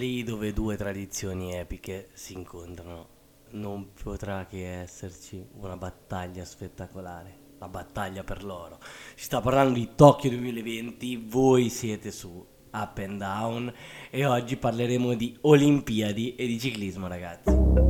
lì dove due tradizioni epiche si incontrano non potrà che esserci una battaglia spettacolare, la battaglia per l'oro. Si sta parlando di Tokyo 2020, voi siete su Up and Down e oggi parleremo di Olimpiadi e di ciclismo ragazzi.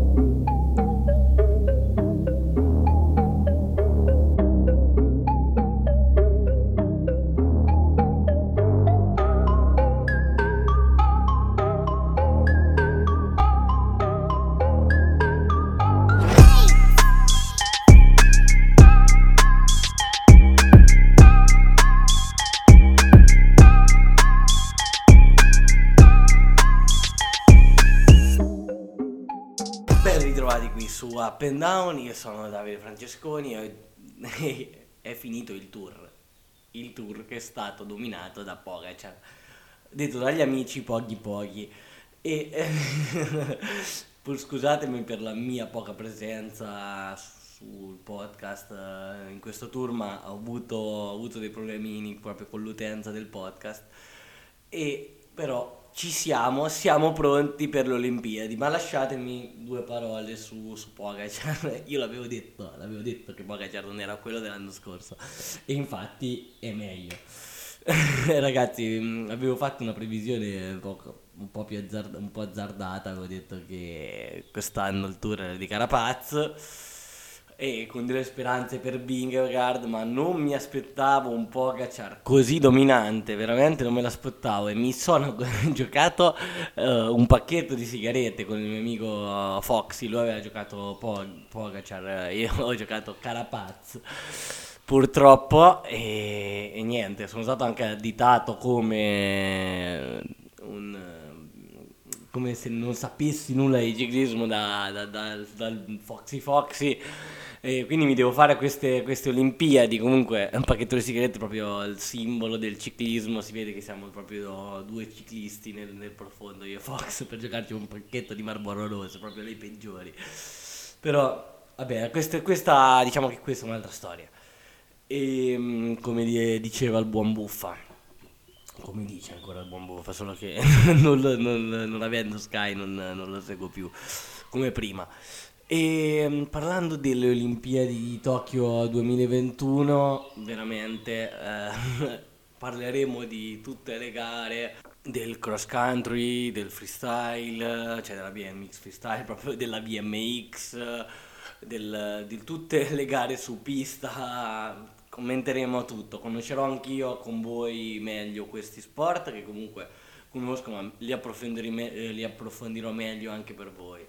Up and Down, io sono Davide Francesconi e è finito il tour. Il tour che è stato dominato da Pogacar, detto dagli amici Poghi Poghi. E pur scusatemi per la mia poca presenza sul podcast eh, in questo tour, ma ho avuto, ho avuto dei problemini proprio con l'utenza del podcast. E però ci siamo, siamo pronti per le Olimpiadi, ma lasciatemi due parole su, su Pogacar. Io l'avevo detto, l'avevo detto che Pogacar non era quello dell'anno scorso e infatti è meglio. Ragazzi, mm, avevo fatto una previsione un po', un po più azzard- un po azzardata, avevo detto che quest'anno il tour era di Carapaz e con delle speranze per Bingergard, ma non mi aspettavo un Pogacar così dominante, veramente non me l'aspettavo. E mi sono giocato uh, un pacchetto di sigarette con il mio amico Foxy, lui aveva giocato Pog- Pogacar, io ho giocato Carapaz purtroppo e, e, niente, sono stato anche additato come un come se non sapessi nulla di ciclismo da, da, da, dal Foxy Foxy e quindi mi devo fare queste, queste Olimpiadi, comunque un pacchetto di sigarette proprio il simbolo del ciclismo, si vede che siamo proprio due ciclisti nel, nel profondo, io e Fox, per giocarci un pacchetto di Marlboro Rosso, proprio le peggiori. Però, vabbè, questa, questa, diciamo che questa è un'altra storia. E mm, come diceva il buon Buffa, come dice ancora il buon Buffa, solo che non, non, non, avendo Sky non, non lo seguo più come prima. E mm, parlando delle Olimpiadi di Tokyo 2021, veramente eh, parleremo di tutte le gare del cross country, del freestyle, cioè della BMX freestyle, proprio della BMX, del, di tutte le gare su pista. Commenteremo tutto, conoscerò anch'io con voi meglio questi sport che comunque conosco, ma li, eh, li approfondirò meglio anche per voi.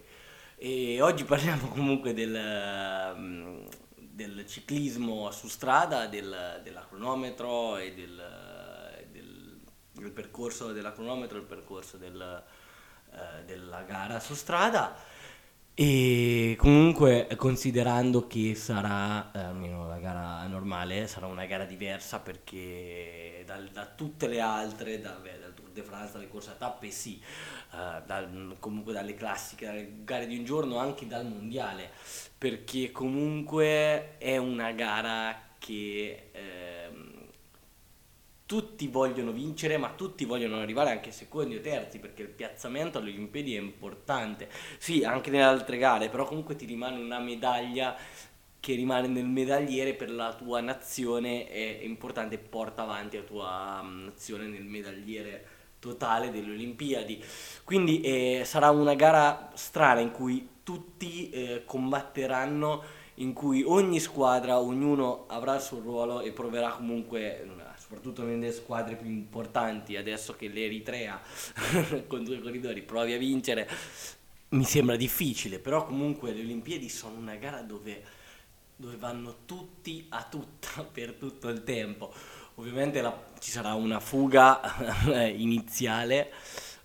E oggi parliamo comunque del, mm, del ciclismo su strada, del, della cronometro e del, del, del, percorso della cronometro, il percorso del, eh, della gara su strada. E comunque considerando che sarà, eh, almeno la gara normale, sarà una gara diversa perché dal, da tutte le altre, da, beh, dal Tour de France, dalle corse a tappe sì, uh, dal, comunque dalle classiche, dalle gare di un giorno, anche dal mondiale, perché comunque è una gara che eh, tutti vogliono vincere, ma tutti vogliono arrivare anche secondi o terzi, perché il piazzamento alle Olimpiadi è importante. Sì, anche nelle altre gare, però comunque ti rimane una medaglia che rimane nel medagliere per la tua nazione è importante porta avanti la tua mm, nazione nel medagliere totale delle Olimpiadi. Quindi eh, sarà una gara strana in cui tutti eh, combatteranno, in cui ogni squadra, ognuno avrà il suo ruolo e proverà comunque, soprattutto nelle squadre più importanti, adesso che l'Eritrea con due corridori provi a vincere, mi sembra difficile, però comunque le Olimpiadi sono una gara dove, dove vanno tutti a tutta per tutto il tempo. Ovviamente la, ci sarà una fuga iniziale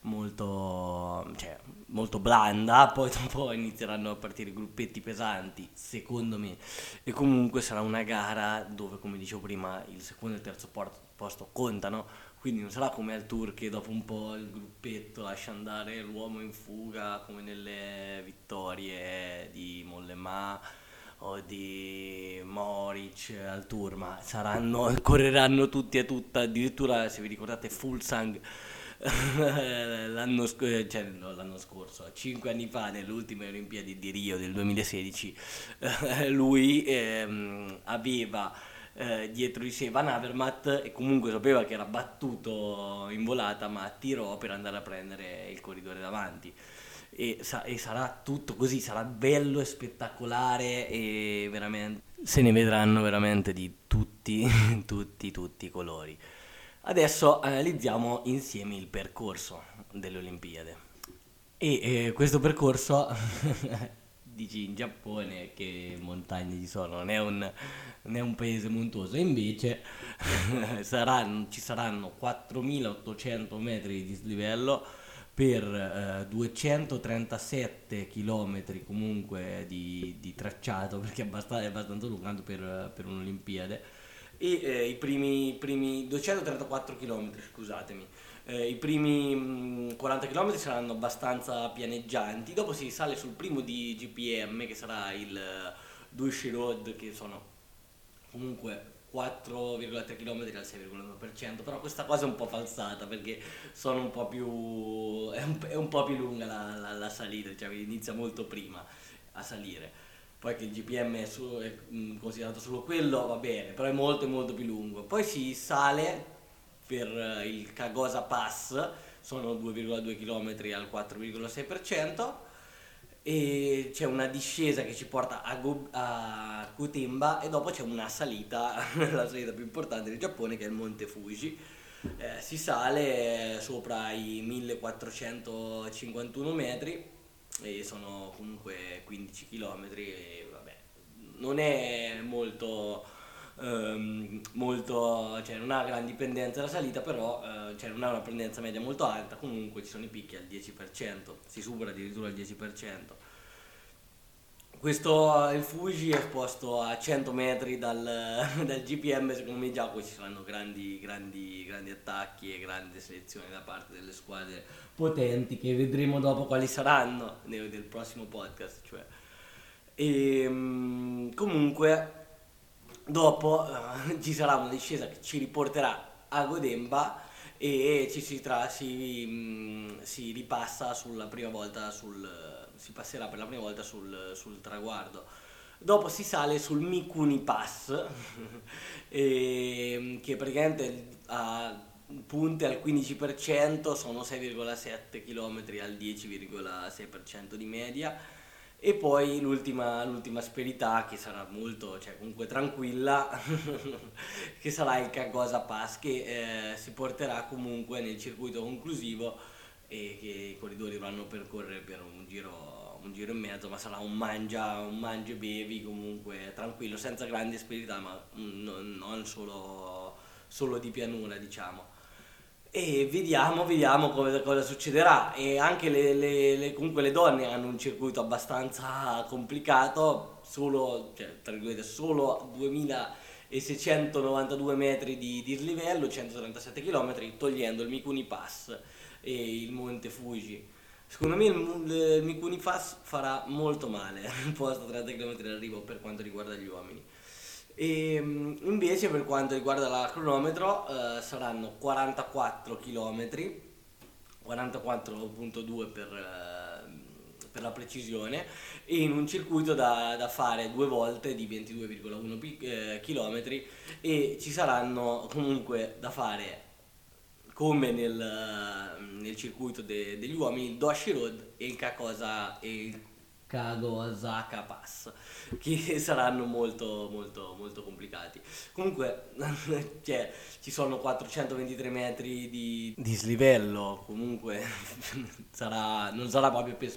molto, cioè, molto blanda, poi dopo inizieranno a partire gruppetti pesanti, secondo me, e comunque sarà una gara dove, come dicevo prima, il secondo e il terzo posto contano, quindi non sarà come al tour che dopo un po' il gruppetto lascia andare l'uomo in fuga come nelle vittorie di Mollema o di Moric al tour, ma saranno, correranno tutti e tutta, addirittura se vi ricordate Fulsang l'anno, sc- cioè, no, l'anno scorso, cinque anni fa, nelle ultime Olimpiadi di Rio del 2016, lui ehm, aveva eh, dietro di sé Van Avermaet e comunque sapeva che era battuto in volata, ma tirò per andare a prendere il corridore davanti. E, sa- e sarà tutto così, sarà bello e spettacolare e veramente se ne vedranno veramente di tutti, tutti, tutti i colori. Adesso analizziamo insieme il percorso delle Olimpiadi. E eh, questo percorso, dici in Giappone che montagne ci sono, non è un, non è un paese montuoso, invece saranno, ci saranno 4800 metri di dislivello per eh, 237 km comunque di, di, tracciato, perché è abbastanza, è abbastanza lungo per, per un'Olimpiade e eh, i primi, primi 234 km, scusatemi. Eh, I primi mh, 40 km saranno abbastanza pianeggianti, dopo si sale sul primo di GPM che sarà il uh, Dushi Road che sono comunque 4,3 km al 6,1%, però questa cosa è un po' falsata perché sono un po' più è un, è un po' più lunga la, la, la salita, cioè inizia molto prima a salire poi che il GPM è, su, è mm, considerato solo quello va bene, però è molto molto più lungo. Poi si sale per eh, il Kagosa Pass, sono 2,2 km al 4,6% e c'è una discesa che ci porta a, Go- a Kutimba e dopo c'è una salita, la salita più importante del Giappone che è il Monte Fuji. Eh, si sale sopra i 1451 metri e sono comunque 15 km e vabbè, non è molto, ehm, molto cioè non ha gran dipendenza la salita, però eh, cioè non ha una pendenza media molto alta, comunque ci sono i picchi al 10%, si supera addirittura il 10%. Questo, il Fuji è esposto a 100 metri dal, dal, GPM, secondo me già poi ci saranno grandi, grandi, grandi attacchi e grandi selezioni da parte delle squadre potenti che vedremo dopo quali saranno nel, nel prossimo podcast. Cioè. E, ehm, comunque dopo uh, ci sarà una discesa che ci riporterà a Godemba e ci si, tra, si, mh, si ripassa sulla prima volta sul si passerà per la prima volta sul, sul traguardo. Dopo si sale sul Mikuni Pass, e, che praticamente ha punte al 15%, sono 6,7 km al 10,6% di media. E poi l'ultima, l'ultima asperità che sarà molto, cioè comunque tranquilla, che sarà il Kagosa Pass che eh, si porterà comunque nel circuito conclusivo e che i corridori dovranno percorrere per un giro, un giro e mezzo, ma sarà un mangia, un mangia e bevi comunque tranquillo, senza grandi asperità, ma non, non solo, solo, di pianura diciamo. E vediamo, vediamo cosa, cosa succederà. E anche le, le, le, comunque le donne hanno un circuito abbastanza complicato, solo, cioè, tra virgolette, solo 2692 metri di dislivello, 137 km, togliendo il Mikuni Pass e il Monte Fuji. Secondo me il, il Mikuni Pass farà molto male al posto 30 km d'arrivo per quanto riguarda gli uomini. E invece per quanto riguarda la cronometro eh, saranno 44 km, 44.2 per, eh, per, la precisione, in un circuito da, da fare due volte di 22,1 eh, km e ci saranno comunque da fare come nel, nel circuito de, degli uomini il Doshi Road e il Kakosa e il Kagosaka Pass che saranno molto molto molto complicati. Comunque cioè, ci sono 423 metri di dislivello. Comunque sarà, non sarà proprio per,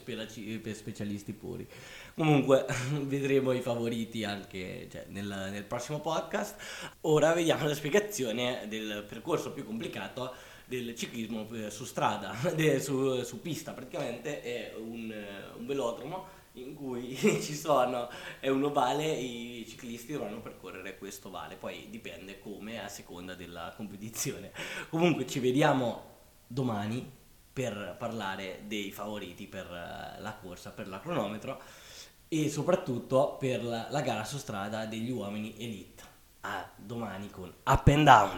per, specialisti puri. Comunque vedremo i favoriti anche cioè, nel, nel prossimo podcast. Ora vediamo la spiegazione del percorso più complicato del ciclismo eh, su strada, su, su, pista praticamente, è un, un velodromo in cui ci sono, è un ovale i ciclisti dovranno percorrere questo ovale, poi dipende come a seconda della competizione. Comunque ci vediamo domani per parlare dei favoriti per eh, la corsa, per la cronometro e soprattutto per la gara su strada degli uomini elite. A domani con Up and Down.